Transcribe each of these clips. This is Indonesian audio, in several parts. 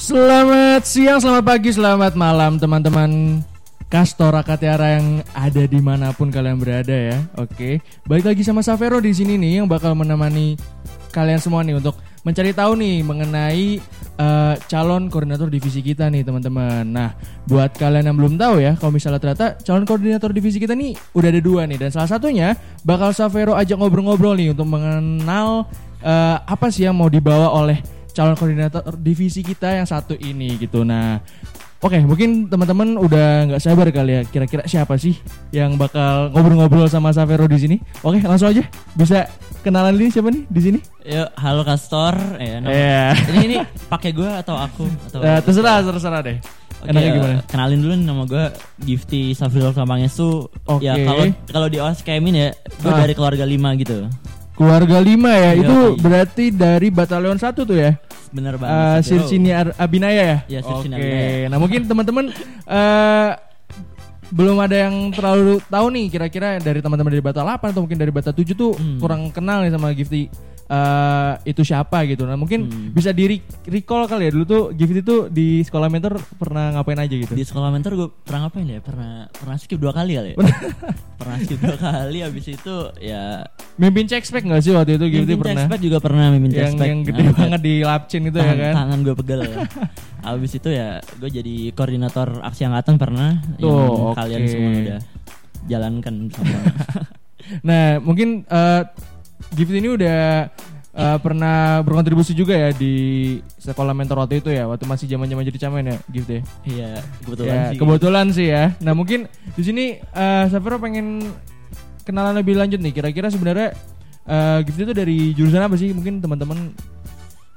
Selamat siang, selamat pagi, selamat malam teman-teman Kastora Katiara yang ada di mana pun kalian berada ya. Oke, balik lagi sama Savero di sini nih yang bakal menemani kalian semua nih untuk mencari tahu nih mengenai uh, calon koordinator divisi kita nih teman-teman. Nah, buat kalian yang belum tahu ya, kalau misalnya ternyata calon koordinator divisi kita nih udah ada dua nih dan salah satunya bakal Savero ajak ngobrol-ngobrol nih untuk mengenal uh, apa sih yang mau dibawa oleh calon koordinator divisi kita yang satu ini gitu. Nah, oke mungkin teman-teman udah nggak sabar kali ya kira-kira siapa sih yang bakal ngobrol-ngobrol sama Savero di sini. Oke, langsung aja bisa kenalan ini siapa nih di sini? Yuk, halo Kastor. Ya, nama- Iya. Ini ini pakai gue atau aku atau Eh, terserah, terserah deh. Oke, Enaknya eh, gimana? Kenalin dulu nih, nama gue Gifty Safril Kamangesu. Oke. Ya kalau kalau di OS Kemin ya, gue Ah. dari keluarga lima gitu. Keluarga lima ya, Iya, itu berarti dari batalion satu tuh ya? Bener Eh banget. Sirsini Ar- Abinaya ya? Iya, Sirsini Oke. Abinaya. Nah mungkin teman-teman eh belum ada yang terlalu tahu nih kira-kira dari teman-teman dari Bata 8 atau mungkin dari Bata 7 tuh Hmm. kurang kenal nih sama Gifty eh itu siapa gitu. Nah mungkin Hmm. bisa di recall kali ya dulu tuh Gifty tuh di sekolah mentor pernah ngapain aja gitu? Di sekolah mentor gue pernah ngapain ya? Pernah pernah skip dua kali kali ya. pernah skip dua kali. Habis itu ya. Mimpin check spek nggak sih waktu itu mimpin pernah? Cekspek juga pernah mimpin Yang Cekspek. yang gede Nah, banget di lapcin itu ya kan? tangan gue pegel Abis itu ya gue jadi koordinator aksi angkatan pernah Tuh, yang kalian oke. semua udah jalankan sama Nah, mungkin eh Gift ini udah eh, pernah berkontribusi juga ya di sekolah mentor waktu itu ya, waktu masih zaman-zaman jadi camen ya, Gift ya. Iya kebetulan Ya, sih kebetulan sih ya. Nah, mungkin di sini eh Safero pengen kenalan lebih lanjut nih. Kira-kira sebenarnya eh Gift itu dari jurusan apa sih? Mungkin teman-teman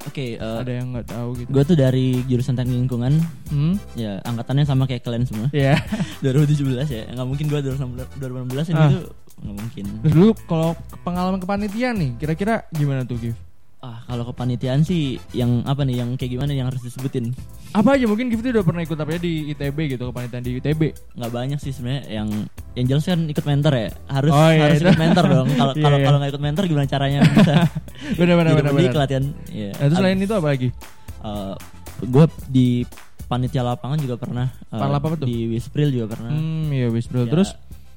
Oke eh, ada yang nggak tahu gitu. gue tuh dari jurusan teknik lingkungan Hmm? Ya angkatannya sama kayak kalian semua Ya. 2017 ya Nggak mungkin gue 2016 ini Ah. tuh Nggak mungkin Terus dulu kalau pengalaman kepanitiaan nih, kira-kira gimana tuh, Gift? Ah kalau kepanitiaan sih Yang apa nih Yang kayak gimana yang harus disebutin Apa aja mungkin Gift udah pernah ikut apa ya di ITB gitu, kepanitiaan di ITB. nggak banyak sih sebenarnya yang yang jelas kan ikut mentor ya harus Oh, iya, harus itu. ikut mentor dong kalau Iya, kalau iya. kalau nggak ikut mentor gimana caranya bisa Benar benar benar. latihan ya Nah, terus selain itu apa lagi? gue di panitia lapangan juga pernah eh, Panlap apa tuh? di Wispril juga pernah Hmm, iya wis bro. Ya, Terus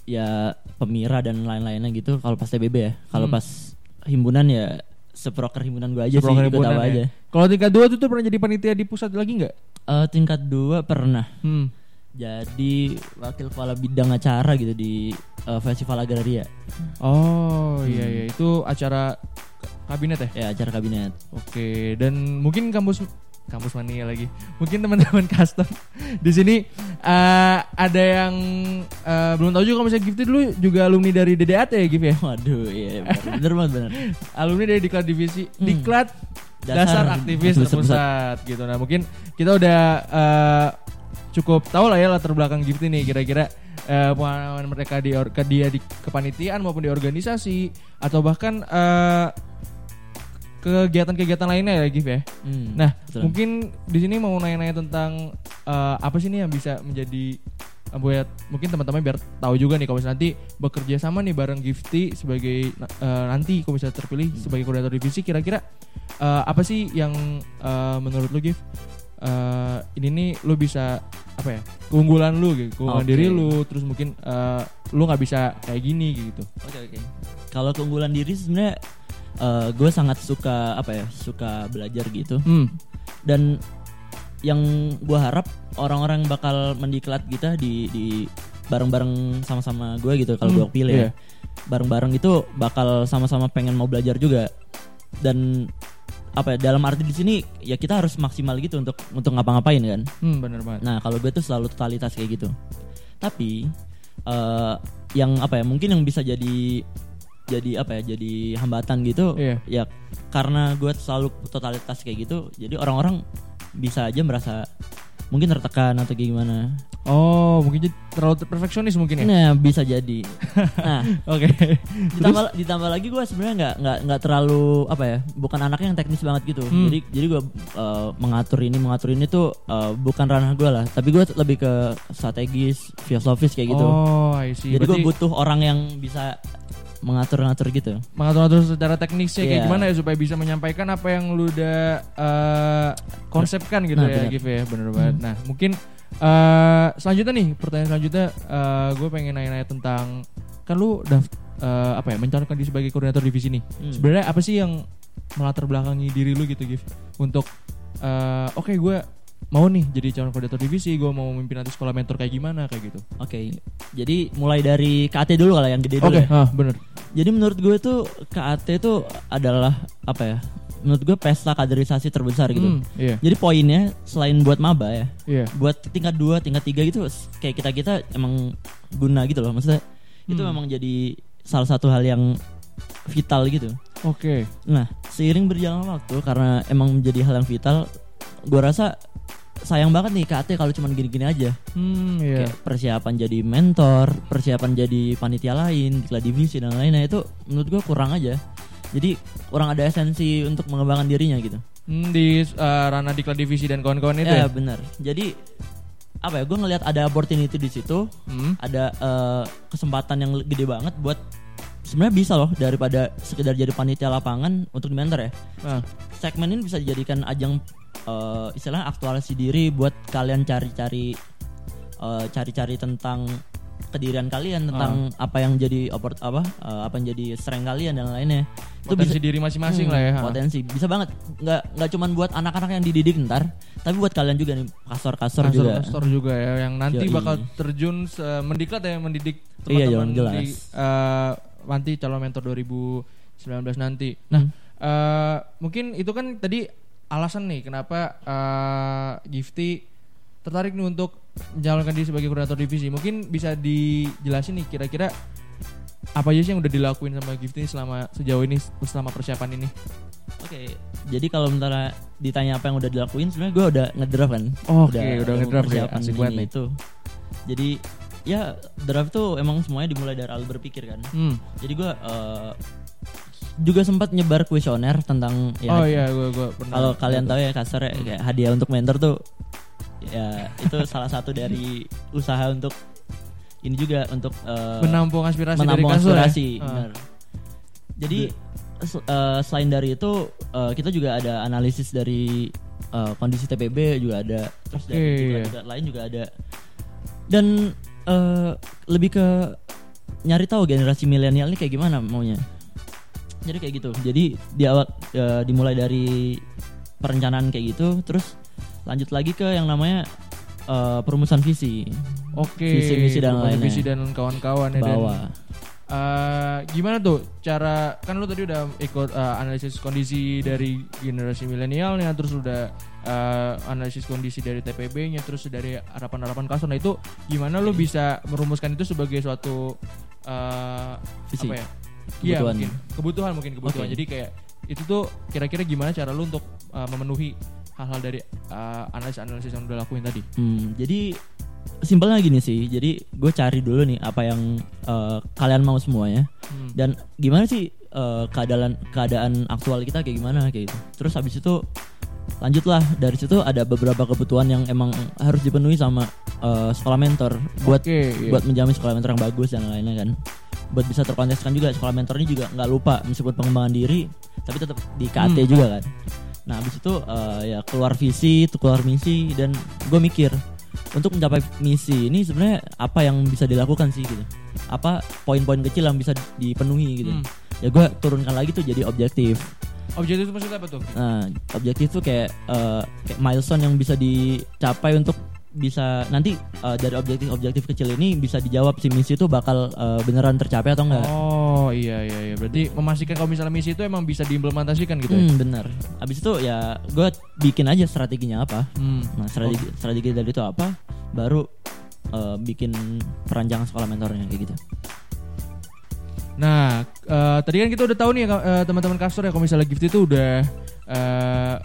ya pemira dan lain-lainnya gitu kalau pas TBB ya kalau Hmm. pas himpunan ya seproker himpunan gue aja Seproker sih gue tahu himpunan ya. aja kalau tingkat dua tuh tuh pernah jadi panitia di pusat lagi nggak? Eh, tingkat dua pernah Hmm. Jadi wakil kepala bidang acara gitu di eh, festival agraria Oh Hmm. iya iya itu acara kabinet ya? ya acara kabinet Oke dan mungkin kampus kampus mania lagi. Mungkin teman-teman custom di sini eh, ada yang eh, belum tahu juga kalau misalnya Gifty dulu juga alumni dari DDAT ya Gif ya? Waduh, iya bener, banget bener. Alumni dari Diklat Divisi Hmm. Diklat Dasar Dasar, Aktivis Terpusat gitu. Nah mungkin kita udah eh, cukup tahu lah ya latar belakang Gifty nih kira-kira eh, pengalaman mereka di or- ke dia di kepanitiaan maupun di organisasi atau bahkan eh, kegiatan-kegiatan lainnya ya Gif ya. Hmm, Nah, betul. mungkin di sini mau nanya-nanya tentang eh, apa sih nih yang bisa menjadi buat mungkin teman-teman biar tahu juga nih kalau misalnya nanti bekerja sama nih bareng Gifty sebagai eh, nanti kalau misalnya terpilih sebagai koordinator divisi kira-kira eh, apa sih yang eh, menurut lu Gif eh, ini nih lu bisa apa ya keunggulan lu gitu keunggulan Oke. diri lu terus mungkin eh, lu nggak bisa kayak gini gitu Oke oke. Kalau keunggulan diri sebenarnya gue sangat suka apa ya suka belajar gitu hmm. dan yang gue harap orang-orang bakal mendiklat kita di di bareng-bareng sama-sama gue gitu kalau Hmm, gue pilih iya. ya bareng-bareng itu bakal sama-sama pengen mau belajar juga dan apa ya dalam arti di sini ya kita harus maksimal gitu untuk untuk ngapa-ngapain kan hmm bener banget Nah kalau gue tuh selalu totalitas kayak gitu. Tapi eh yang apa ya mungkin yang bisa jadi jadi apa ya jadi hambatan gitu Iya. ya karena gue selalu totalitas kayak gitu jadi orang-orang bisa aja merasa mungkin tertekan atau kayak gimana oh mungkin jadi terlalu perfeksionis mungkin ya? Nah bisa jadi. Nah oke. ditambah ditambah lagi gue sebenarnya nggak nggak nggak terlalu apa ya bukan anaknya yang teknis banget gitu. Hmm. jadi jadi gue mengatur ini mengatur ini tuh eh, bukan ranah gue lah. Tapi gue lebih ke strategis filosofis kayak gitu. Oh, I see. jadi gue butuh orang yang bisa mengatur-ngatur gitu. mengatur-atur secara teknisnya kayak Iya. gimana ya supaya bisa menyampaikan apa yang lu udah eh, konsepkan gitu Nah, ya. Gif ya bener banget. Nah mungkin eh, selanjutnya nih pertanyaan selanjutnya gue pengen nanya-nanya tentang kan lu udah eh, apa ya mencalonkan diri sebagai koordinator divisi nih. Hmm. Sebenarnya apa sih yang melatar belakangi diri lu gitu Gif untuk eh, oke gue mau nih jadi calon koordinator divisi, gue mau memimpin nanti sekolah mentor kayak gimana kayak gitu. Oke, jadi mulai dari KAT dulu kalau yang gede dulu. Oke, ya. ah bener. Jadi menurut gue tuh KAT itu adalah apa ya? Menurut gue pesta kaderisasi terbesar gitu. Hmm, iya, Jadi poinnya selain buat maba ya, iya. buat tingkat 2, tingkat 3 gitu kayak kita-kita emang guna gitu loh. Maksudnya itu Hmm. memang jadi salah satu hal yang vital gitu. Oke. Nah, seiring berjalan waktu karena emang menjadi hal yang vital, gue rasa sayang banget nih KAT kalau cuman gini-gini aja. Hmm, iya. Kayak persiapan jadi mentor, persiapan jadi panitia lain, diklat divisi dan lainnya itu menurut gue kurang aja. Jadi kurang ada esensi untuk mengembangkan dirinya gitu. Hmm, di uh, ranah diklat divisi dan kawan-kawan itu ya ya? benar. Jadi apa ya? Gue ngelihat ada opportunity di situ, Hmm. ada eh, kesempatan yang gede banget buat sebenarnya bisa loh daripada sekedar jadi panitia lapangan untuk di mentor ya. Nah, segmen ini bisa dijadikan ajang eh, istilahnya aktualisasi diri buat kalian cari-cari eh, cari-cari tentang kedirian kalian tentang apa yang jadi apa eh, apa yang jadi strength kalian dan lainnya potensi diri masing-masing Hmm, lah ya. potensi bisa banget nggak nggak cuman buat anak-anak yang dididik ntar tapi buat kalian juga nih kasor-kasor juga Kastor juga ya yang nanti Yoi. bakal terjun se- mendiklat ya mendidik Iya, teman-teman jelas. di uh, nanti calon mentor 2019 nanti. Nah, Hmm. uh, mungkin itu kan tadi alasan nih kenapa uh, Gifty tertarik nih untuk mencalonkan diri sebagai koordinator divisi. Mungkin bisa dijelasin nih kira-kira apa aja sih yang udah dilakuin sama Gifty selama sejauh ini selama persiapan ini? Oke, jadi kalau misalnya ditanya apa yang udah dilakuin, sebenarnya gue udah ngedraft kan. Oke, udah untuk ngedraft ya, persiapan asik banget nih. Itu. Jadi ya draft tuh emang semuanya dimulai dari al berpikir kan. Hmm. Jadi gue eh, juga sempat nyebar kuesioner tentang ya. oh iya, gue gue pernah. Kalau kalian tahu ya kasar ya, kayak hadiah untuk mentor tuh ya itu salah satu dari usaha untuk ini juga untuk eh, menampung aspirasi dari menampung kasur ya? aspirasi. Benar. Jadi eh, selain dari itu eh, kita juga ada analisis dari eh, kondisi TPB juga ada, terus dari Oke, juga, iya. juga lain juga ada. Dan eh, lebih ke nyari tahu generasi milenial ini kayak gimana maunya. Jadi kayak gitu. Jadi di awal eh, dimulai dari perencanaan kayak gitu, terus lanjut lagi ke yang namanya eh, perumusan visi. Oke. Visi-misi dan Perkembangan lainnya. Visi dan kawan-kawan ya dan Bawa. eh, gimana tuh cara kan lu tadi udah ikut eh, analisis kondisi dari generasi milenial nih terus udah eh, analisis kondisi dari TPB-nya terus dari harapan-harapan kasur. Nah itu gimana lu bisa merumuskan itu sebagai suatu eh, Visi. apa ya? Iya Kebutuhan. mungkin kebutuhan mungkin kebutuhan. Oke. Jadi kayak itu tuh kira-kira gimana cara lu untuk eh, memenuhi hal-hal dari eh, analisis-analisis yang udah lakuin tadi? Hmm, jadi simpelnya gini sih. Jadi gue cari dulu nih apa yang eh, kalian mau semuanya Hmm. dan gimana sih eh, keadaan keadaan aktual kita kayak gimana kayak gitu. Terus habis itu lanjutlah dari situ ada beberapa kebutuhan yang emang harus dipenuhi sama eh, sekolah mentor buat Oke, iya. buat menjamin sekolah mentor yang bagus dan lainnya kan. Buat bisa terkonteskan juga sekolah mentor ini juga nggak lupa meskipun pengembangan diri tapi tetap di KT Hmm. juga kan. Nah habis itu eh, ya keluar visi, keluar misi dan gue mikir untuk mencapai misi ini sebenarnya apa yang bisa dilakukan sih gitu. Apa poin-poin kecil yang bisa dipenuhi gitu. Hmm. Ya gue turunkan lagi tuh jadi objektif. Objektif itu maksudnya apa tuh? Nah objektif tuh kayak eh, kayak milestone yang bisa dicapai untuk bisa nanti eh, dari objektif-objektif kecil ini bisa dijawab si misi itu bakal eh, beneran tercapai atau enggak. Oh iya iya iya berarti memastikan kalau misalnya misi itu emang bisa diimplementasikan gitu ya. Hmm, bener. Abis itu ya gue bikin aja strateginya apa. Hmm. Nah strategi strategi dari itu apa? Baru eh, bikin perancangan sekolah mentornya kayak gitu. Nah, eh, tadi kan kita udah tahu nih ya eh, teman-teman kasur ya kalau misalnya gift itu udah eh,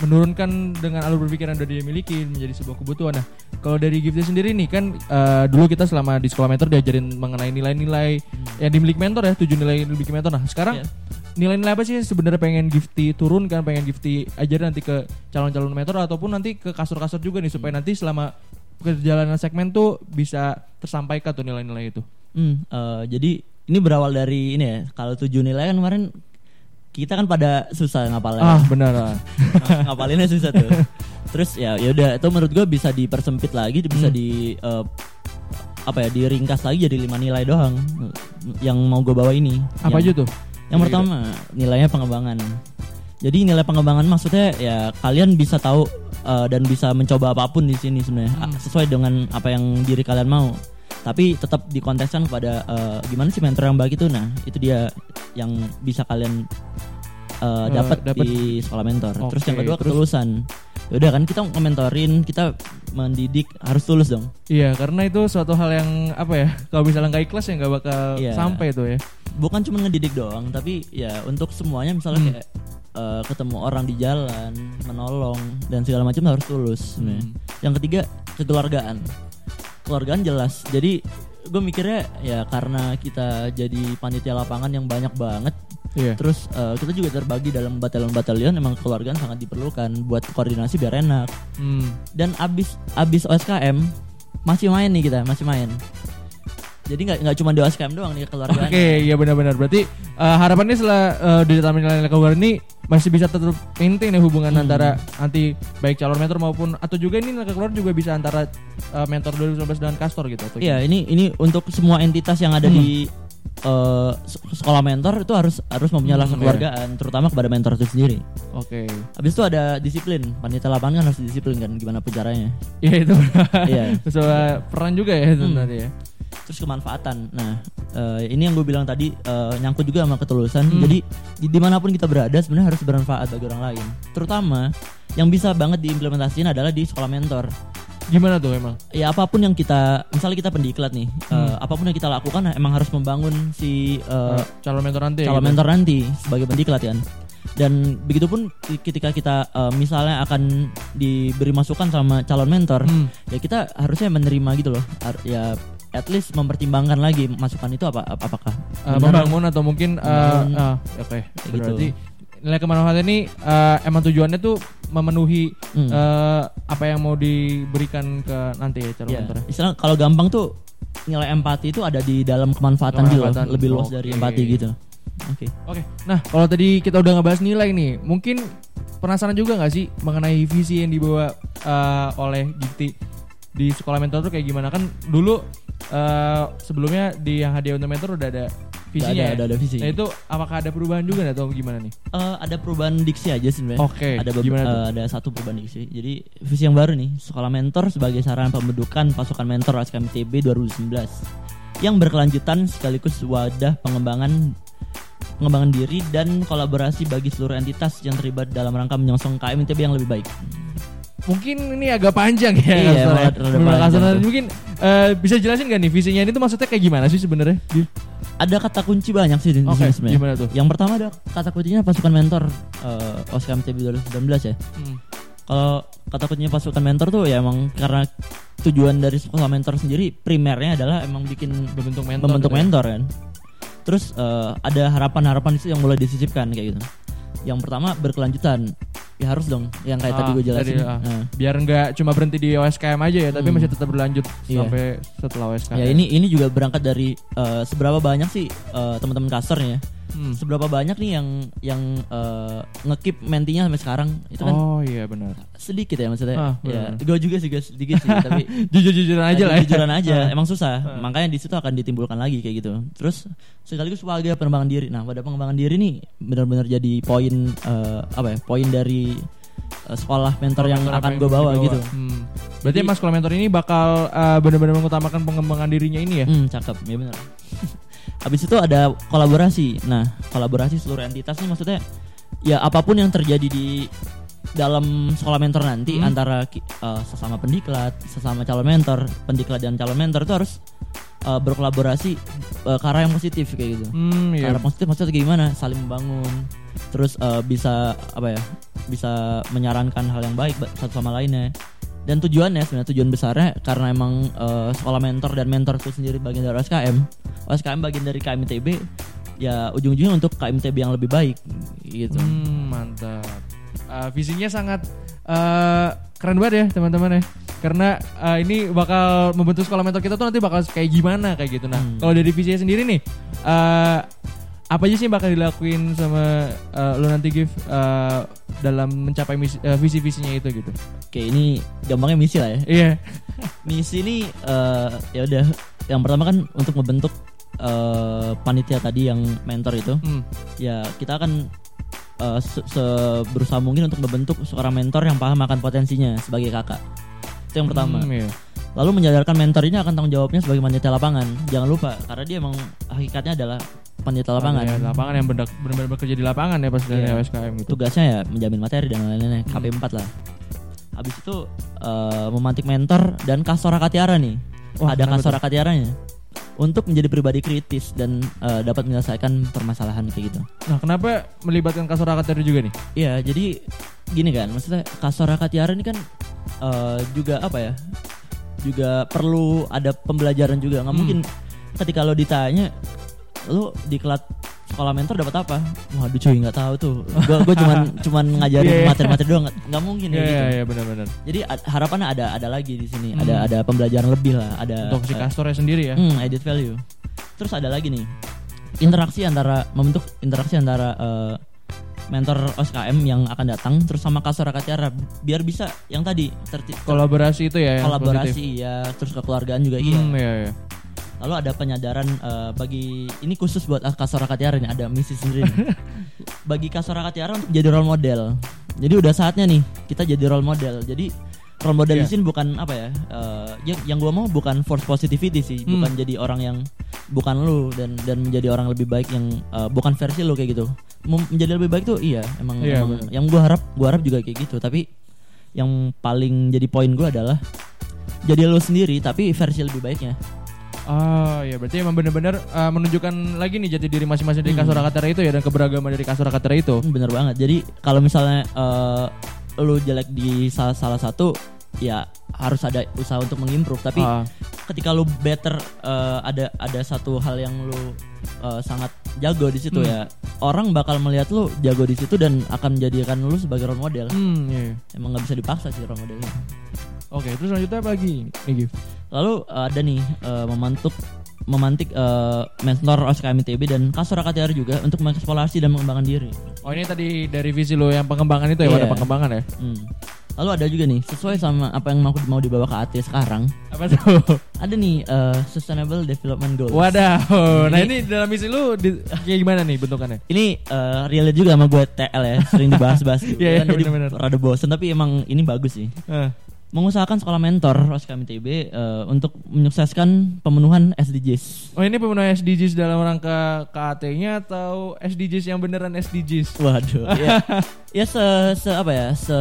menurunkan dengan alur berpikir yang udah dia miliki menjadi sebuah kebutuhan. Nah, kalau dari gift sendiri nih kan eh, dulu kita selama di sekolah mentor diajarin mengenai nilai-nilai yang dimiliki mentor ya, tujuh nilai yang dimiliki mentor. Nah, sekarang Iya. nilai-nilai apa sih sebenarnya pengen Gifty turunkan, pengen Gifty ajarin nanti ke calon-calon mentor ataupun nanti ke kasur-kasur juga nih supaya nanti selama perjalanan segmen tuh bisa tersampaikan tuh nilai-nilai itu. Hmm, eh, jadi ini berawal dari ini ya. Kalau tujuh nilai kan kemarin kita kan pada susah ngapalnya. Ah, benar. ah. Ng- ngapalinnya susah tuh. Terus ya ya udah itu menurut gue bisa dipersempit lagi, bisa Hmm. di eh, apa ya diringkas lagi jadi lima nilai doang yang mau gue bawa ini. Apa aja Yang- tuh? Yang pertama nilainya pengembangan. Jadi nilai pengembangan maksudnya ya kalian bisa tahu eh, dan bisa mencoba apa pun di sini sebenarnya Hmm. Sesuai dengan apa yang diri kalian mau. Tapi tetap dikontekskan kepada eh, gimana sih mentor yang baik itu. Nah itu dia yang bisa kalian eh, Eh, dapat di sekolah mentor. terus Oke, yang kedua terus? ketulusan. Udah kan kita nge-mentorin, kita mendidik harus tulus dong. Iya, karena itu suatu hal yang apa ya? Kalau misalnya nggak ikhlas ya nggak bakal Iya. sampai tuh ya. bukan cuma ngedidik doang tapi ya untuk semuanya misalnya Hmm. kayak eh, ketemu orang di jalan menolong dan segala macam harus tulus. Hmm. yang ketiga kekeluargaan keluargaan jelas jadi gue mikirnya ya karena kita jadi panitia lapangan yang banyak banget Iya. terus eh, kita juga terbagi dalam batalion-batalion emang keluargaan sangat diperlukan buat koordinasi biar enak Hmm. dan abis abis OSKM masih main nih kita masih main jadi nggak nggak cuma di OSKM doang nih keluargaan Oke, iya benar-benar. Berarti eh, harapannya setelah eh, di dalam nilai keluar ini masih bisa tetap maintain ya hubungan Hmm. antara nanti baik calon mentor maupun atau juga ini nilai keluar juga bisa antara eh, mentor 2019 dengan kastor gitu Iya, ini ini untuk semua entitas yang ada di se- sekolah mentor itu harus harus mempunyai Hmm, rasa keluargaan, terutama kepada mentor itu sendiri. Oke. Habis itu ada disiplin, panitia lapangan kan harus disiplin kan, gimana caranya. Iya itu. Iya. Sesuai peran juga ya itu Hmm. tadi ya. Terus kemanfaatan. Nah, eh, ini yang gue bilang tadi eh, nyangkut juga sama ketulusan. Hmm. Jadi di di mana pun kita berada sebenarnya harus bermanfaat bagi orang lain. Terutama yang bisa banget diimplementasikan adalah di sekolah mentor. Gimana tuh emang? Ya apa pun yang kita, misalnya kita pendiklat nih, eh, Hmm. apa pun yang kita lakukan emang harus membangun si Eh, calon mentor nanti ya calon gitu? mentor nanti sebagai pendiklat kan dan begitupun ki- ketika kita eh, misalnya akan diberi masukan sama calon mentor Hmm. ya kita harusnya menerima gitu loh ya at least mempertimbangkan lagi masukan itu apa ap- apakah benar- membangun atau mungkin Membangun. ah, oke Kayak berarti gitu. nilai kemanfaatan ini eh, emang tujuannya tuh memenuhi Hmm. eh, apa yang mau diberikan ke nanti ya calon ya, mentornya istilah kalau gampang tuh nilai empati itu ada di dalam kemanfaatan, gitu Kemanfaatan, lebih luas dari empati gitu. Oke. Oke. Nah kalau tadi kita udah ngebahas nilai nih mungkin penasaran juga nggak sih mengenai visi yang dibawa eh, oleh Gifty di sekolah mentor tuh kayak gimana? Kan dulu eh, sebelumnya di yang hadiah untuk mentor udah ada visinya ada, ya? ada, ada visi Nah itu apakah ada perubahan juga atau gimana nih? Eh, ada perubahan diksi aja sih sebenarnya. Oke, Ada bebe- gimana tuh? eh, ada satu perubahan diksi. Jadi visi yang baru nih, sekolah mentor sebagai sarana pembentukan pasukan mentor SKMTB 2019 yang berkelanjutan sekaligus wadah pengembangan pengembangan diri dan kolaborasi bagi seluruh entitas yang terlibat dalam rangka menyongsong KMTB yang lebih baik. Mungkin ini agak panjang ya. Iya, ya. tuh. mungkin eh, bisa jelasin gak nih visinya ini tuh maksudnya kayak gimana sih sebenarnya? Ada kata kunci banyak sih di Oke, sini sebenarnya. gimana tuh? Yang pertama ada kata kuncinya pasukan mentor eh, OSKMTB 2019 ya. Hmm. Kalau kata kuncinya pasukan mentor tuh ya emang karena tujuan dari sekolah mentor sendiri primernya adalah emang bikin Membentuk mentor. membentuk gitu ya? mentor kan. Terus eh, ada harapan-harapan itu yang mulai disisipkan kayak gitu. Yang pertama berkelanjutan. Ya harus dong yang kayak Ah, tadi gue jelasin. tadi, ah. Nah, Biar nggak cuma berhenti di OSKM aja ya, tapi Hmm. masih tetap berlanjut Iya. sampai setelah OSKM. ya ini ini juga berangkat dari eh, seberapa banyak sih eh, teman-teman kastor nih ya. Hmm. Seberapa banyak nih yang yang eh, ngekip mentinya sampai sekarang itu kan Oh iya benar. sedikit ya maksudnya. Ah, ya, gue juga sih guys, sedikit sih tapi Jujur-jujuran aja lah. ya. jujuran aja Ah. emang susah Ah. makanya di situ akan ditimbulkan lagi kayak gitu terus sekaligus wadah pengembangan diri nah wadah pengembangan diri nih benar-benar jadi poin eh, apa ya poin dari eh, sekolah mentor yang Mentor akan gue bawa dibawa. gitu Hmm. Berarti Jadi- Mas sekolah mentor ini bakal eh, benar-benar mengutamakan pengembangan dirinya ini ya? hmm, cakep ya benar habis itu ada kolaborasi nah kolaborasi seluruh entitas nih maksudnya ya apa pun yang terjadi di dalam sekolah mentor nanti Hmm. antara eh, sesama pendiklat, sesama calon mentor, pendiklat dan calon mentor itu harus eh, berkolaborasi eh, ke arah yang positif kayak gitu. Hmm, Ke iya. arah positif maksudnya gimana? Saling membangun, terus eh, bisa apa ya? Bisa menyarankan hal yang baik ba- satu sama lainnya. Dan tujuannya sebenarnya tujuan besarnya karena emang eh, sekolah mentor dan mentor itu sendiri bagian dari OSKM. OSKM bagian dari KMTB ya ujung-ujungnya untuk KMTB yang lebih baik gitu. Hmm, mantap. Eh, visinya sangat eh, keren banget ya teman-teman ya. karena uh, ini bakal membentuk sekolah mentor kita tuh nanti bakal kayak gimana kayak gitu. Nah, Hmm. kalau dari visi sendiri nih, uh, apa aja sih yang bakal dilakuin sama uh, lo nanti give uh, dalam mencapai misi, uh, visi-visinya itu gitu? Oke, ini gampangnya misi lah ya. Iya. Misi ini eh, ya udah yang pertama kan untuk membentuk eh, panitia tadi yang mentor itu. Hmm. Ya, kita akan eh, se- se- berusaha mungkin untuk membentuk seorang mentor yang paham akan potensinya sebagai kakak. Itu yang pertama. Hmm, iya. Lalu menjadarkan mentor ini akan tanggung jawabnya sebagai panitia lapangan. Jangan lupa karena dia emang hakikatnya adalah panitia lapangan. Ya, lapangan yang benar- benar-benar bekerja di lapangan ya pas dari Iya. USKM gitu. Tugasnya ya menjamin materi dan lain-lainnya. Hmm. KP4 lah. Habis itu eh, memantik mentor dan kasora katiara nih. Wah, Ada kasora katiaranya. Untuk menjadi pribadi kritis dan eh, dapat menyelesaikan permasalahan kayak gitu. Nah, kenapa melibatkan kasur akateri juga nih? Iya, jadi gini kan, maksudnya kasora katiara ini kan eh, juga apa ya? Juga perlu ada pembelajaran juga. Nggak Hmm. mungkin ketika lo ditanya, lu di kelas sekolah mentor dapat apa? Waduh cuy nggak tahu tuh. Gue gue cuman cuman ngajarin Iya, iya. materi-materi doang. Nggak- mungkin Iya, ya gitu. iya, iya, benar-benar. Jadi ad- harapannya ada ada lagi di sini. Hmm. Ada ada pembelajaran lebih lah. Ada Untuk si eh, kastornya sendiri ya. Hmm, added value. Terus ada lagi nih interaksi antara membentuk interaksi antara eh, mentor OSKM yang akan datang terus sama kasora katiara biar bisa yang tadi terti- Kolaborasi itu ya kolaborasi ya terus kekeluargaan juga iya. Hmm, iya, iya. Lalu ada penyadaran eh, bagi ini khusus buat kasora katiara nih ada misi sendiri. nih. bagi kasora katiara untuk jadi role model. Jadi udah saatnya nih kita jadi role model. Jadi role model Iya. di sini bukan apa ya? eh, yang yang gua mau bukan force positivity sih, Hmm. bukan jadi orang yang bukan lu dan dan menjadi orang lebih baik yang eh, bukan versi lu kayak gitu. Mem- menjadi lebih baik tuh iya emang, Iya, emang bener. yang gua harap gua harap juga kayak gitu. Tapi yang paling jadi poin gua adalah jadi lu sendiri tapi versi lebih baiknya. Oh ya berarti emang bener-bener uh, menunjukkan lagi nih jati diri masing-masing dari Hmm. kasur akatera itu ya dan keberagaman dari kasur akatera itu. Hmm, Bener banget. Jadi kalau misalnya eh, lu jelek di salah salah satu, ya harus ada usaha untuk mengimprove. Tapi Ah, ketika lu better eh, ada ada satu hal yang lu eh, sangat jago di situ Hmm. ya, orang bakal melihat lu jago di situ dan akan menjadikan lu sebagai role model. hmm, iya. Emang nggak bisa dipaksa sih role modelnya. Oke, terus selanjutnya apa lagi? Nih. Lalu eh, ada nih eh, memantuk memantik eh, mentor OSKM ITB dan Kasora KTR juga untuk mengeksplorasi dan mengembangkan diri. Oh ini tadi dari visi lo yang pengembangan itu ya, Iya. wadah pengembangan ya? Hmm. Lalu ada juga nih sesuai sama apa yang mau mau dibawa ke AT sekarang. Apa tuh? Ada nih eh, Sustainable Development Goals. Wadah. Nah Ini- dalam visi lu di, kayak gimana nih bentukannya? Ini eh, relate juga sama gue TL ya, sering dibahas-bahas. gitu. Iya, iya, Kan jadi bener-bener. rada bosen tapi emang ini bagus sih. Eh, Mengusahakan sekolah mentor OSKM ITB eh, untuk menyukseskan pemenuhan SDGs. Oh ini pemenuhan SDGs dalam rangka KAT-nya atau SDGs yang beneran SDGs? Waduh, ya, ya se, se apa ya, se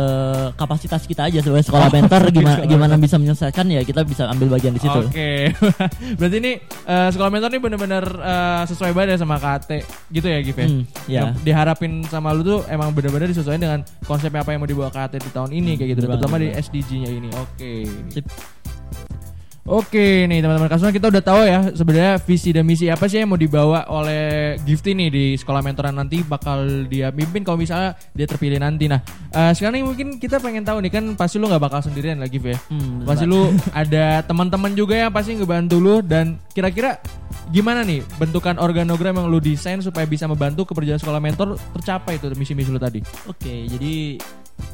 kapasitas kita aja sebagai sekolah Oh, mentor gimana gimana bisa menyelesaikan ya kita bisa ambil bagian di situ. Oke, berarti ini eh, sekolah mentor ini bener-bener eh, sesuai banget ya sama KAT gitu ya Gif ya? Hmm, ya. Yang diharapin sama lu tuh emang bener-bener disesuaikan dengan konsepnya apa yang mau dibawa KAT di tahun ini kayak gitu, terutama di. SDG-nya ini. Oke. Sip. Oke nih teman-teman kasual kita udah tahu ya sebenarnya visi dan misi apa sih yang mau dibawa oleh Gifty nih di sekolah mentoran nanti bakal dia pimpin kalau misalnya dia terpilih nanti. Nah eh, sekarang nih mungkin kita pengen tahu nih kan pasti lu nggak bakal sendirian lagi ya. Hmm, Pasti lu ada teman-teman juga yang pasti ngebantu lu dan kira-kira gimana nih bentukan organogram yang lu desain supaya bisa membantu keberjalanan sekolah mentor tercapai itu misi-misi lu tadi. Oke, jadi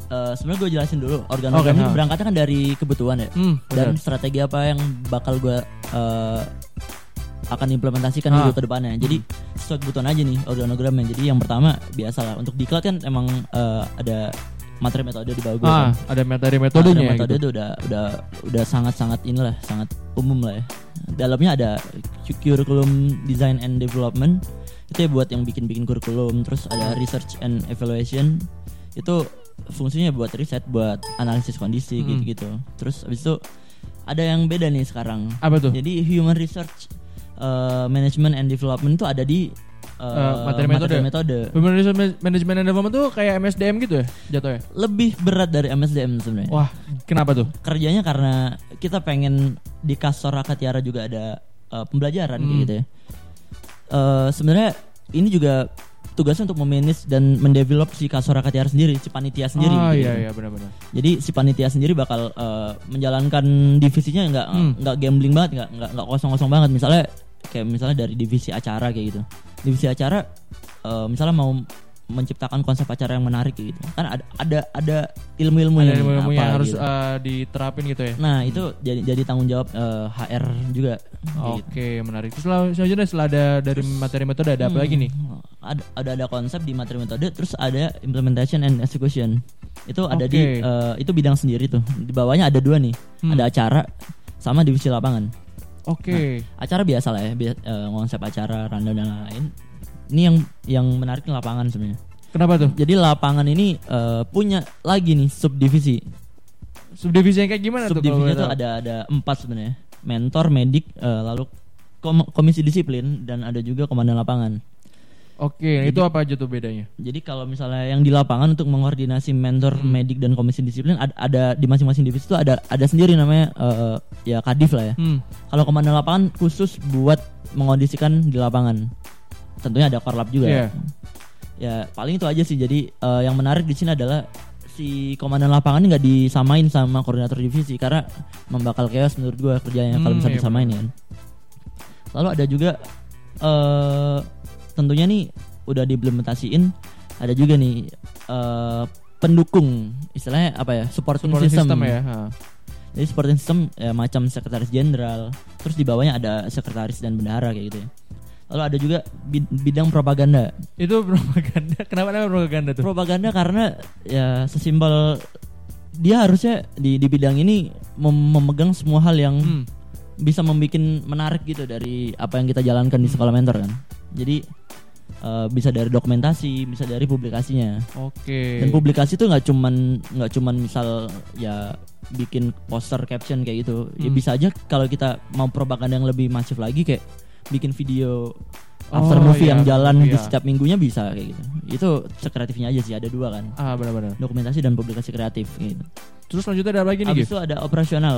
eh, sebenarnya gue jelasin dulu organogram Oke, ini ha. berangkatnya kan dari kebutuhan ya. Hmm, dan benar. strategi apa yang bakal gue eh, akan implementasikan Ah. ke depannya. Jadi sesuai kebutuhan aja nih organogramnya. Jadi yang pertama biasalah untuk diklat kan emang eh, ada materi metode di bawah gue. Ah, kan. ada materi Nah, metodenya ada metode gitu. itu udah udah udah sangat-sangat inilah sangat umum lah ya. Dalamnya ada cu- curriculum design and development itu ya buat yang bikin-bikin kurikulum, terus ada research and evaluation itu fungsinya buat riset, buat analisis kondisi Hmm. gitu-gitu. Terus abis itu ada yang beda nih sekarang. Apa tuh? Jadi human research uh, management and development itu ada di uh, Eh, materi metode. metode. Human Management and Development tuh kayak MSDM gitu ya jatuhnya? Lebih berat dari MSDM sebenarnya. Wah, kenapa tuh? kerjanya karena kita pengen di kasor Akatiara juga ada uh, pembelajaran Hmm. gitu ya. Eh, Sebenarnya ini juga tugasnya untuk memanage dan mendevelop si Kasora KTR sendiri, si panitia sendiri. Ah gitu. iya iya benar-benar. Jadi si panitia sendiri bakal eh, menjalankan divisinya nggak Hmm. nggak gambling banget, nggak nggak nggak kosong-kosong banget. Misalnya kayak misalnya dari divisi acara kayak gitu. Divisi acara eh, misalnya mau menciptakan konsep acara yang menarik gitu. Kan ada ada ada ilmu-ilmu Ada yang, ilmu-ilmu apa yang harus gitu. eh, diterapin gitu ya. Nah, itu jadi jadi tanggung jawab eh, HR juga. gitu. Oke, menarik. Terus selanjutnya setelah ada dari materi metode ada apa lagi nih? Hmm, Ada, ada ada konsep di materi metode, terus ada implementation and execution. Itu ada di Oke. eh, itu bidang sendiri tuh. Di bawahnya ada dua nih. Hmm. Ada acara sama divisi lapangan. Oke. Acara biasa lah ya, bi- eh, konsep acara, rundown dan lain-lain. Ini yang yang menarik lapangan sebenarnya. Kenapa tuh? Jadi lapangan ini eh, punya lagi nih subdivisi. Subdivisi yang kayak gimana tuh? kalau Subdivisinya tuh ada ada empat sebenarnya. Mentor, medik, eh, lalu kom- komisi disiplin dan ada juga komandan lapangan. Oke, itu apa aja tuh bedanya? Jadi kalau misalnya yang di lapangan untuk mengkoordinasi mentor, Hmm. medik dan komisi disiplin ada, ada di masing-masing divisi itu ada ada sendiri namanya eh, ya kadif lah ya. Hmm. Kalau komandan lapangan khusus buat mengondisikan di lapangan. Tentunya ada korlap juga. Iya. Ya paling itu aja sih. Jadi eh, yang menarik di sini adalah si komandan lapangan nggak disamain sama koordinator divisi karena membakal chaos menurut gua kerjanya kalau Hmm, bisa iya disamain kan. Lalu ada juga eh tentunya nih udah diimplementasiin ada juga nih eh pendukung istilahnya apa ya supporting, Supporting system, system ya. ha. jadi supporting system ya, macam sekretaris jenderal terus di bawahnya ada sekretaris dan bendahara kayak gitu ya lalu ada juga bid- bidang propaganda Itu propaganda. Kenapa namanya propaganda tuh? propaganda karena ya sesimpel dia harusnya di di bidang ini mem- memegang semua hal yang Hmm. bisa membuat menarik gitu dari apa yang kita jalankan di sekolah mentor kan. Jadi eh, bisa dari dokumentasi, bisa dari publikasinya. Oke. Dan publikasi itu nggak cuman nggak cuman misal ya bikin poster caption kayak gitu. Ya Hmm. bisa aja kalau kita mau propaganda yang lebih masif lagi kayak bikin video after Oh, movie iya, yang jalan di iya. setiap minggunya bisa kayak gitu. Itu sekreatifnya aja sih ada dua kan. Ah, benar-benar. Dokumentasi dan publikasi kreatif gitu. Terus selanjutnya ada apa lagi nih, Habis Gif? itu ada operasional.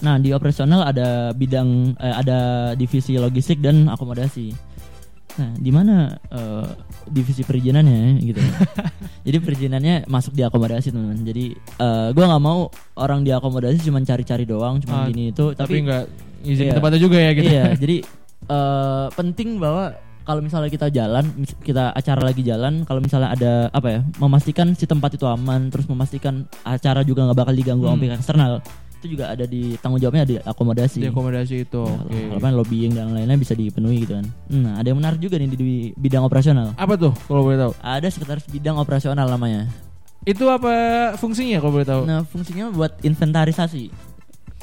Nah, di operasional ada bidang eh, ada divisi logistik dan akomodasi. Nah, di mana eh, divisi perizinannya gitu. Jadi perizinannya masuk di akomodasi, teman-teman. Jadi eh, gua nggak mau orang di akomodasi cuma cari-cari doang, cuma Ah, gini itu, Tapi nggak izin Iya. tempatnya juga ya gitu. Iya, jadi eh, penting bahwa kalau misalnya kita jalan, kita acara lagi jalan, kalau misalnya ada apa ya, memastikan si tempat itu aman, terus memastikan acara juga nggak bakal diganggu Hmm. sama pihak eksternal, itu juga ada di tanggung jawabnya di akomodasi. Di akomodasi itu. Ya, Oke. Kalau kan lobbying dan lain-lain bisa dipenuhi gitu kan. Nah, ada yang menarik juga nih di, di bidang operasional. Apa tuh kalau boleh tahu? Ada sekretaris bidang operasional namanya. Itu apa fungsinya kalau boleh tahu? Nah, fungsinya buat inventarisasi.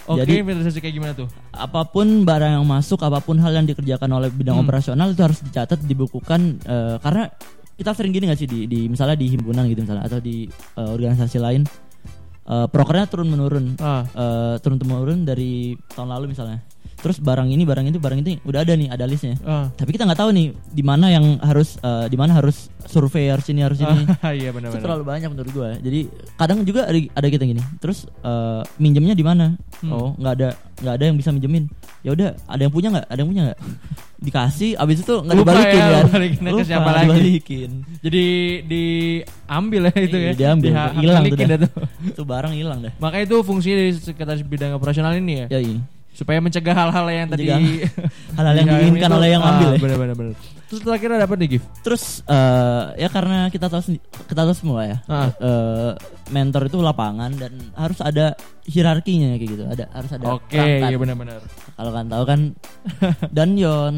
Oke, jadi- inventarisasi kayak gimana tuh? apa pun barang yang masuk, apa pun hal yang dikerjakan oleh bidang Hmm. operasional itu harus dicatat, dibukukan eh, karena kita sering gini nggak sih di, di misalnya di himpunan gitu misalnya atau di eh, organisasi lain eh, prokernya turun menurun, Ah, turun temurun dari tahun lalu misalnya. Terus barang ini, barang itu, barang ini udah ada nih, ada listnya. ah. Tapi kita nggak tahu nih di mana yang harus, eh, di mana harus survei harus ini harus ini. Ah, iya itu benar-benar. terlalu banyak menurut gua. Jadi kadang juga ada, ada kita gini. Terus eh, minjemnya di mana? Hmm. Oh, nggak ada nggak ada yang bisa minjemin. Ya udah, ada yang punya nggak? Ada yang punya nggak? Dikasih, abis itu nggak Lupa dibalikin ya, kan? balikinnya ke Lupa, siapa lagi. dibalikin. Jadi diambil ya itu Iya, ya. diambil, Diha- hilang tuh dah tuh. itu barang hilang dah. Makanya itu fungsinya dari sekretaris bidang operasional ini ya. Ya iya. Supaya mencegah hal-hal yang tadi Mencegah hal-hal yang di- diinginkan oleh yang Ah, ngambil ya. Benar-benar benar. Terus terakhir ada apa nih, Gif? Terus eh, ya karena kita tahu kita tahu semua ya. Ah. eh, mentor itu lapangan dan harus ada hierarkinya kayak gitu. Ada harus ada Oke, perangkat. iya benar-benar. kalau kan tahu kan Danyon,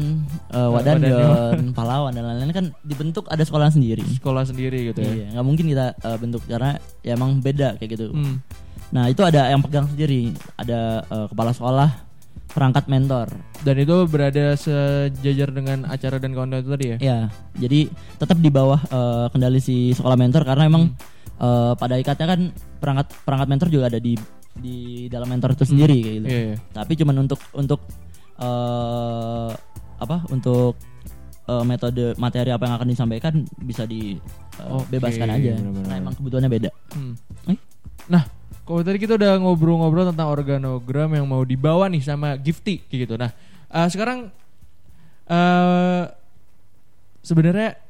uh, Wadanyon, Wadanyon. pahlawan dan lain-lain kan dibentuk ada sekolah sendiri. Sekolah sendiri gitu ya. Iya, nggak mungkin kita uh, bentuk karena ya emang beda kayak gitu. Hmm. Nah itu ada yang pegang sendiri, ada uh, kepala sekolah, perangkat mentor. Dan itu berada sejajar dengan acara dan kawan-kawan itu tadi ya. Ya, jadi tetap di bawah uh, kendali si sekolah mentor karena emang uh, pada ikatnya kan perangkat perangkat mentor juga ada di di dalam mentor itu sendiri kayak gitu. Iya, iya. tapi cuman untuk untuk eh apa untuk eh, metode materi apa yang akan disampaikan bisa dibebaskan Oke, aja benar-benar. nah emang kebutuhannya beda Hmm. Eh? Nah, kalau tadi kita udah ngobrol-ngobrol tentang organogram yang mau dibawa nih sama Gifty gitu. Nah, eh, sekarang eh sebenarnya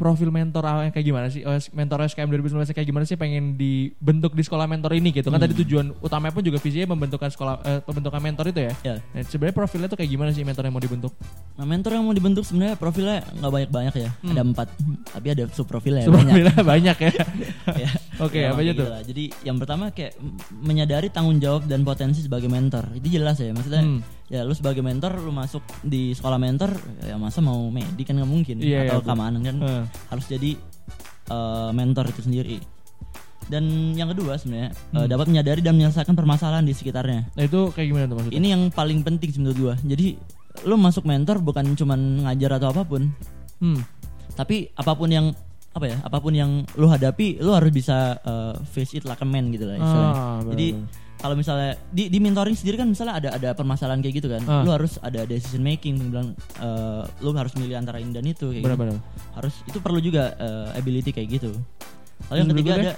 profil mentor yang kayak gimana sih? OS, mentor SKM 2019 kayak gimana sih pengen dibentuk di sekolah mentor ini gitu kan Hmm. tadi tujuan utamanya pun juga visinya membentukkan sekolah eh, pembentukan mentor itu ya. Ya. Nah, sebenarnya profilnya tuh kayak gimana sih mentor yang mau dibentuk? Nah, mentor yang mau dibentuk sebenarnya profilnya nggak banyak-banyak ya. Hmm. Ada empat, tapi ada sub profilnya Sebenarnya banyak. profilnya banyak ya. Ya. Oke, Ya, apa aja kayak tuh? gitu lah. Jadi yang pertama kayak menyadari tanggung jawab dan potensi sebagai mentor. Itu jelas ya. Maksudnya Hmm. Ya lu sebagai mentor lu masuk di sekolah mentor ya masa mau medik kan nggak mungkin Iya, atau iya, keamanan kan harus jadi eh, mentor itu sendiri. Dan yang kedua sebenarnya eh, Hmm. dapat menyadari dan menyelesaikan permasalahan di sekitarnya. Nah, itu kayak gimana tuh maksudnya? Ini yang paling penting menurut gua. Jadi lu masuk mentor bukan cuman ngajar atau apa pun, Hmm. tapi apa pun yang apa ya, apa pun yang lu hadapi, lu harus bisa eh, face it like a man gitu lah istilahnya. Ah, Jadi benar. Kalau misalnya di, di mentoring sendiri kan misalnya ada ada permasalahan kayak gitu kan, Ah. lu harus ada decision making, bilang eh, lu harus milih antara ini dan itu kayak gitu. Benar-benar. Harus itu perlu juga eh, ability kayak gitu. Lalu yang ketiga ada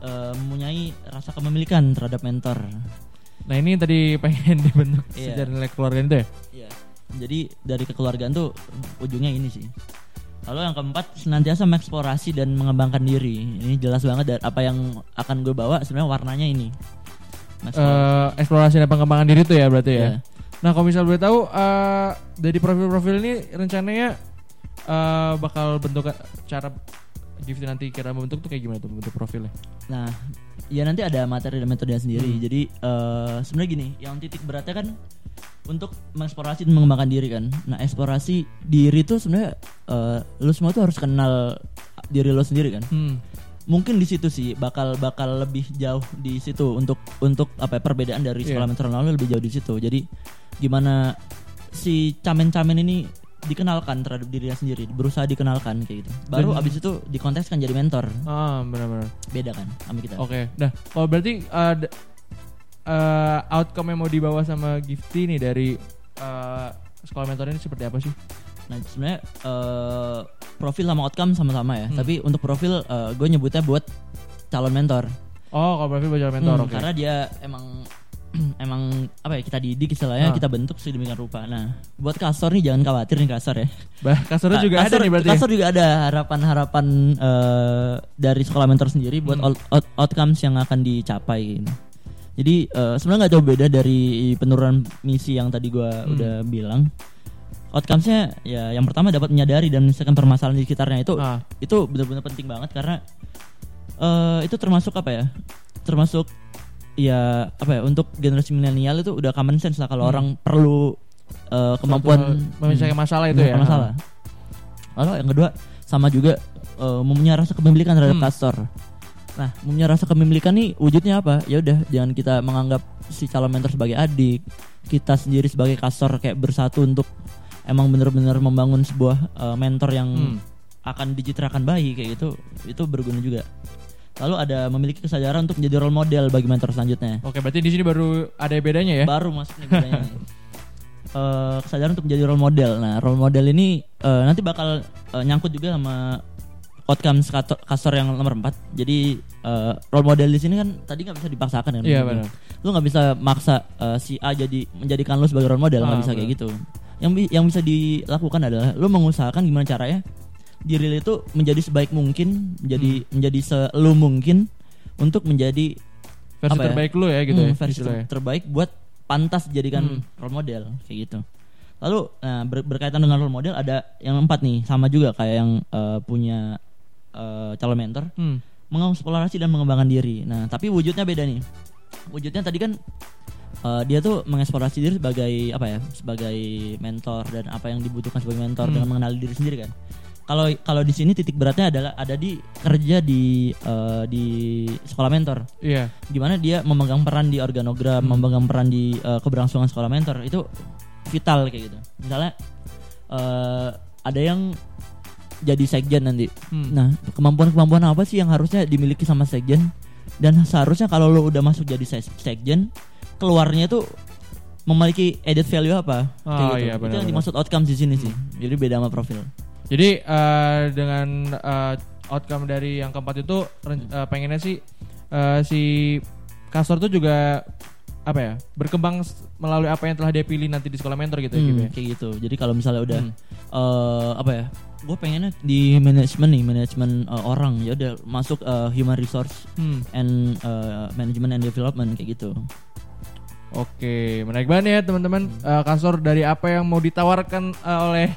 eh, mempunyai rasa kepemilikan terhadap mentor. Nah, ini tadi pengen dibentuk Iya. secara nilai keluarga itu ya? Iya. Jadi dari kekeluargaan tuh ujungnya ini sih. Lalu yang keempat senantiasa mengeksplorasi dan mengembangkan diri. Ini jelas banget dari apa yang akan gue bawa sebenarnya warnanya ini. Eh, eksplorasi dan pengembangan diri itu ya berarti ya. Iya. Nah, kalau misal boleh tahu eh, dari profil-profil ini rencananya eh, bakal bentuk cara Gifty nanti kira membentuk tuh kayak gimana tuh bentuk profilnya? Nah, ya nanti ada materi dan metode sendiri. Hmm. Jadi eh, sebenarnya gini, yang titik beratnya kan untuk mengeksplorasi dan mengembangkan diri kan. Nah, eksplorasi diri tuh sebenarnya eh, lu semua tuh harus kenal diri lo sendiri kan. Hmm. Mungkin di situ sih bakal bakal lebih jauh di situ untuk untuk apa ya, perbedaan dari sekolah Iya. mentor lalu lebih jauh di situ jadi gimana si camen-camen ini dikenalkan terhadap dirinya sendiri berusaha dikenalkan kayak gitu baru Dan- abis itu dikonteskan jadi mentor Ah, benar-benar. beda kan sama kita Oke. Nah, kalau berarti eh, d- eh, outcome yang mau dibawa sama Gifty nih dari eh, sekolah mentor ini seperti apa sih? Nah sebenarnya eh, profil sama outcome sama-sama ya Hmm. tapi untuk profil gue nyebutnya buat calon mentor Oh, kalau profil baca mentor, Hmm, oke. Karena dia emang emang apa ya kita didik istilahnya Ah. kita bentuk sedemikian rupa. Nah, buat kasor nih jangan khawatir nih kasor ya. Bah, kasurnya Ka- juga kasor, ada nih berarti. ya? Kasor juga ada harapan-harapan eh, dari sekolah mentor sendiri buat Hmm. out- out- outcomes yang akan dicapai. Gitu. Jadi eh, sebenarnya nggak jauh beda dari penurunan misi yang tadi gua Hmm. udah bilang. Outcomesnya ya yang pertama dapat menyadari dan menyelesaikan permasalahan di sekitarnya. Itu Ah, itu benar-benar penting banget karena eh itu termasuk apa ya? Termasuk ya apa ya untuk generasi milenial itu udah common sense lah kalau Hmm. orang perlu eh, kemampuan menyelesaikan masalah itu ya. masalah. Lalu yang kedua sama juga eh, mempunyai rasa kepemilikan terhadap Hmm. kastor. Nah mempunyai rasa kepemilikan nih wujudnya apa? Ya udah jangan kita menganggap si calon mentor sebagai adik kita sendiri sebagai kastor kayak bersatu untuk emang bener-bener membangun sebuah eh, mentor yang Hmm. akan dicitrakan bayi kayak gitu itu berguna juga lalu ada memiliki kesadaran untuk menjadi role model bagi mentor selanjutnya Oke, berarti di sini baru ada bedanya ya? baru masuk nih bedanya. Eh, kesadaran untuk menjadi role model nah role model ini eh, nanti bakal eh, nyangkut juga sama outcomes kato- kastor yang nomor 4 jadi eh, role model di sini kan tadi nggak bisa dipaksakan kan Iya, benar. lu nggak bisa maksa eh, si A jadi menjadikan lu sebagai role model nggak Ah, bisa kayak benar. gitu yang yang bisa dilakukan adalah lu mengusahakan gimana caranya diri lu itu menjadi sebaik mungkin menjadi Hmm. menjadi selu mungkin untuk menjadi Versi apa ya? terbaik lu ya gitu hmm, ya. versi ter- terbaik buat pantas dijadikan Hmm. role model kayak gitu lalu nah, ber- berkaitan dengan role model ada yang empat nih sama juga kayak yang eh, punya eh, calon mentor Hmm. mengeksplorasi dan mengembangkan diri. Nah, tapi wujudnya beda nih. Wujudnya tadi kan eh, dia tuh mengeksplorasi diri sebagai apa ya? Sebagai mentor dan apa yang dibutuhkan sebagai mentor Hmm. dengan mengenali diri sendiri kan. Kalau kalau di sini titik beratnya adalah ada di kerja di eh, di sekolah mentor. Iya. Gimana dia memegang peran di organogram, Hmm. memegang peran di eh, keberlangsungan sekolah mentor itu vital kayak gitu. Misalnya eh, ada yang jadi sekjen nanti. Hmm. Nah, kemampuan-kemampuan apa sih yang harusnya dimiliki sama sekjen? Dan seharusnya kalau lo udah masuk jadi se- sekjen, keluarnya tuh memiliki added value apa? Oh, Kayak gitu. iya, Itu yang dimaksud outcome di sini sih. Jadi beda sama profil. Jadi eh, dengan eh, outcome dari yang keempat itu eh, pengennya sih eh, si Kastor tuh juga apa ya berkembang melalui apa yang telah dia pilih nanti di sekolah mentor gitu ya Hmm, Kim, ya? kayak gitu. Jadi kalau misalnya udah Hmm. eh, apa ya? gue pengennya di manajemen nih manajemen uh, orang ya udah masuk uh, human resource Hmm. and uh, management and development kayak gitu Oke, menarik banget ya teman-teman. Eh, kasor dari apa yang mau ditawarkan eh, oleh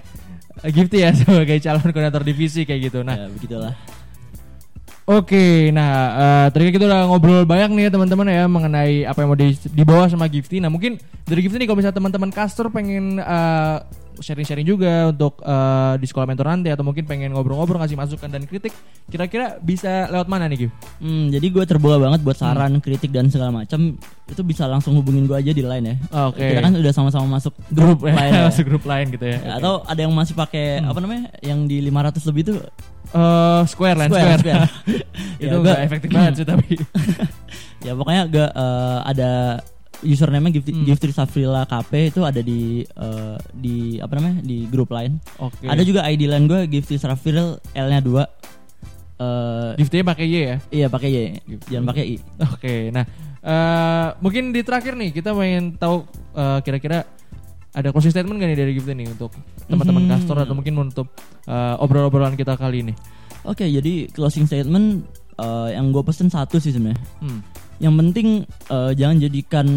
eh, Gifty ya sebagai calon koordinator divisi kayak gitu. Nah, ya begitulah Oke, nah eh, tadi kita udah ngobrol banyak nih ya teman-teman ya mengenai apa yang mau di, dibawa sama Gifty. Nah mungkin dari Gifty nih kalau misalnya teman-teman caster pengen eh, sharing-sharing juga untuk eh, di sekolah mentor nanti atau mungkin pengen ngobrol-ngobrol ngasih masukan dan kritik, kira-kira bisa lewat mana nih Gif? Hmm, jadi gue terbuka banget buat saran, kritik dan segala macam. Itu bisa langsung hubungin gue aja di line ya. Oke. Kita kan udah sama-sama masuk Grup lain ya. masuk grup lain gitu ya. Ya, Atau ada yang masih pakai apa namanya? Yang di 500 lebih tuh Eh, square line Square, square. Square. Itu Ya, gua- efektif banget sih tapi. ya pokoknya gak eh, ada username Gift Hmm. Giftry Safrila KP itu ada di eh, di apa namanya? di grup lain. Oke. Ada juga ID line gue Giftry Safril L-nya 2. Eh Gifty pakai Y ya. iya pakai Y, Giftry. jangan pakai I. Oke, nah eh mungkin di terakhir nih kita pengen tahu eh, kira-kira ada closing statement gak nih dari Gifty nih untuk teman-teman Mhm. kastor atau mungkin menutup eh, obrolan-obrolan kita kali ini. Oke, jadi closing statement eh, yang gue pesen satu sih sebenarnya. Hmm. Yang penting eh, jangan jadikan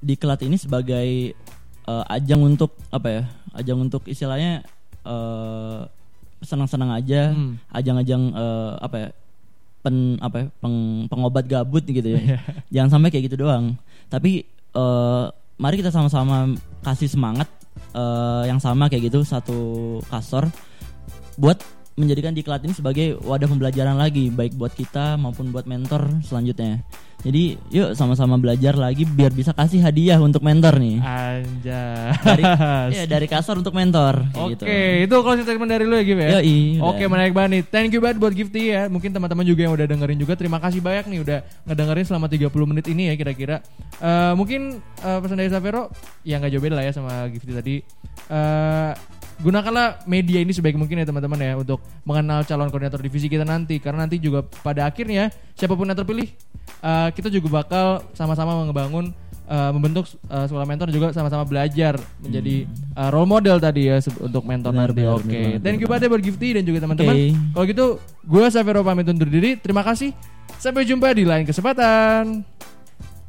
diklat ini sebagai eh, ajang untuk apa ya? Ajang untuk istilahnya eh, senang-senang aja, Hmm. ajang-ajang eh, apa ya? Pen apa ya? Peng- pengobat gabut gitu Iya. ya. jangan sampai kayak gitu doang. Tapi eh, mari kita sama-sama kasih semangat eh, yang sama kayak gitu satu kasor buat menjadikan diklat ini sebagai wadah pembelajaran lagi baik buat kita maupun buat mentor selanjutnya. Jadi yuk sama-sama belajar lagi biar bisa kasih hadiah untuk mentor nih. Anjas. Dari ya dari kasar untuk mentor Oke, gitu. itu closing statement dari lu ya Gif ya. Yoi. Oke, menarik banget nih. Thank you banget buat Gifty ya. Mungkin teman-teman juga yang udah dengerin juga. Terima kasih banyak nih udah ngedengerin selama 30 menit ini ya kira-kira. Eh, mungkin eh, pesan dari Savero ya nggak jauh beda lah ya sama Gifty tadi. Eh, gunakanlah media ini sebaik mungkin ya teman-teman ya untuk mengenal calon koordinator divisi kita nanti karena nanti juga pada akhirnya siapa pun yang terpilih eh, kita juga bakal sama-sama ngebangun eh, membentuk eh, sekolah mentor juga sama-sama belajar menjadi eh, role model tadi ya untuk mentor Benar, nanti. benar, Oke, benar banget, thank you benar banget ya buat Gifty dan juga teman-teman. Oke. Kalau gitu, gue Savero pamit undur diri. Terima kasih. Sampai jumpa di lain kesempatan.